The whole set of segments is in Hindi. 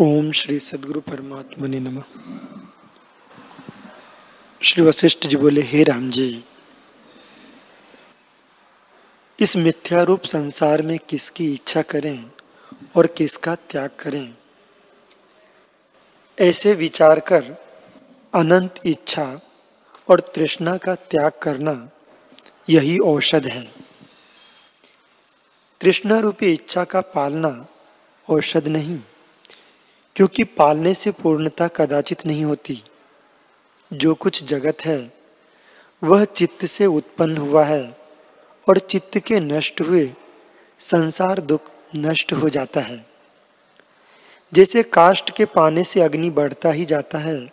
ओम श्री सदगुरु परमात्मा ने नम। श्री वशिष्ठ जी बोले, हे राम जी इस मिथ्यारूप संसार में किसकी इच्छा करें और किसका त्याग करें? ऐसे विचार कर अनंत इच्छा और तृष्णा का त्याग करना यही औषध है। तृष्णा रूपी इच्छा का पालना औषध नहीं। क्योंकि पालने से पूर्णता कदाचित नहीं होती। जो कुछ जगत है, वह चित्त से उत्पन्न हुआ है और चित्त के नष्ट हुए संसार दुख नष्ट हो जाता है। जैसे काष्ट के पाने से अग्नि बढ़ता ही जाता है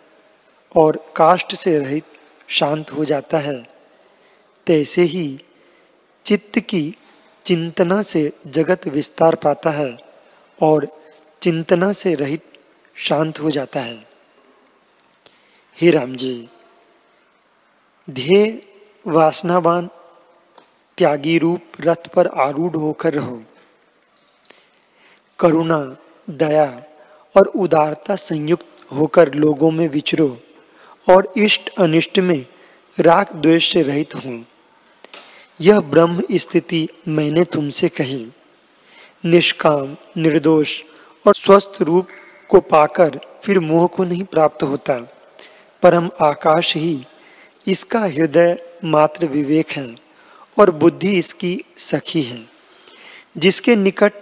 और काष्ट से रहित शांत हो जाता है, तैसे ही चित्त की चिंतना से जगत विस्तार पाता है और चिंतना से रहित शांत हो जाता है। हे राम जी, ध्येय, वासनावान, त्यागी रूप, रथ पर आरूढ़ होकर रहो। करुणा, दया और उदारता संयुक्त होकर लोगों में विचरो और इष्ट अनिष्ट में राग द्वेष से रहित हो। यह ब्रह्म स्थिति मैंने तुमसे कही। निष्काम, निर्दोष और स्वस्थ रूप को पाकर फिर मोह को नहीं प्राप्त होता। परम आकाश ही इसका हृदय मात्र विवेक है और बुद्धि इसकी सखी है। जिसके निकट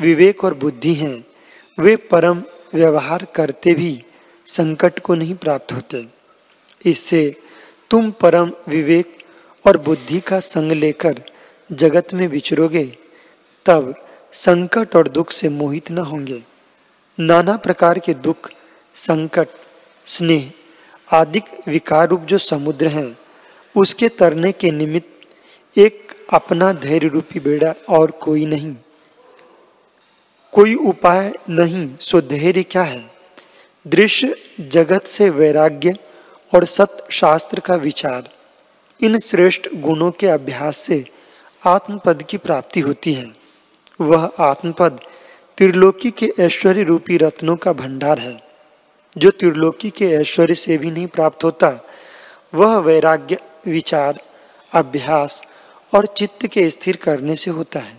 विवेक और बुद्धि हैं, वे परम व्यवहार करते भी संकट को नहीं प्राप्त होते। इससे तुम परम विवेक और बुद्धि का संग लेकर जगत में विचरोगे, तब संकट और दुख से मोहित न होंगे। नाना प्रकार के दुख, संकट, स्नेह आदि विकार रूप जो समुद्र हैं, उसके तरने के निमित्त एक अपना धैर्य रूपी बेड़ा और कोई नहीं। कोई उपाय नहीं, सो धैर्य क्या है? दृश्य जगत से वैराग्य और सत शास्त्र का विचार। इन श्रेष्ठ गुणों के अभ्यास से आत्मपद की प्राप्ति होती है। वह आत्मपद त्रिलोकी के ऐश्वर्य रूपी रत्नों का भंडार है। जो त्रिलोकी के ऐश्वर्य से भी नहीं प्राप्त होता, वह वैराग्य, विचार, अभ्यास और चित्त के स्थिर करने से होता है।